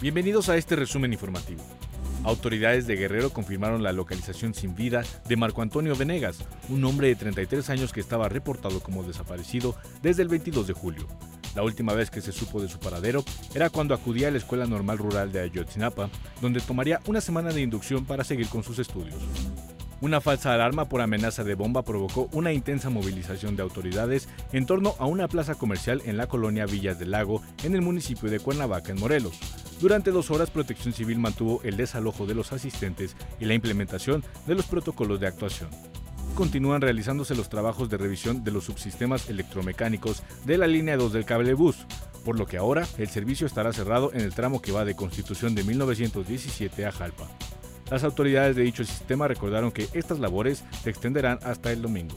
Bienvenidos a este resumen informativo. Autoridades de Guerrero confirmaron la localización sin vida de Marco Antonio Venegas, un hombre de 33 años que estaba reportado como desaparecido desde el 22 de julio. La última vez que se supo de su paradero era cuando acudía a la Escuela Normal Rural de Ayotzinapa, donde tomaría una semana de inducción para seguir con sus estudios. Una falsa alarma por amenaza de bomba provocó una intensa movilización de autoridades en torno a una plaza comercial en la colonia Villas del Lago, en el municipio de Cuernavaca, en Morelos. Durante dos horas, Protección Civil mantuvo el desalojo de los asistentes y la implementación de los protocolos de actuación. Continúan realizándose los trabajos de revisión de los subsistemas electromecánicos de la línea 2 del cable bus, por lo que ahora el servicio estará cerrado en el tramo que va de Constitución de 1917 a Jalpa. Las autoridades de dicho sistema recordaron que estas labores se extenderán hasta el domingo.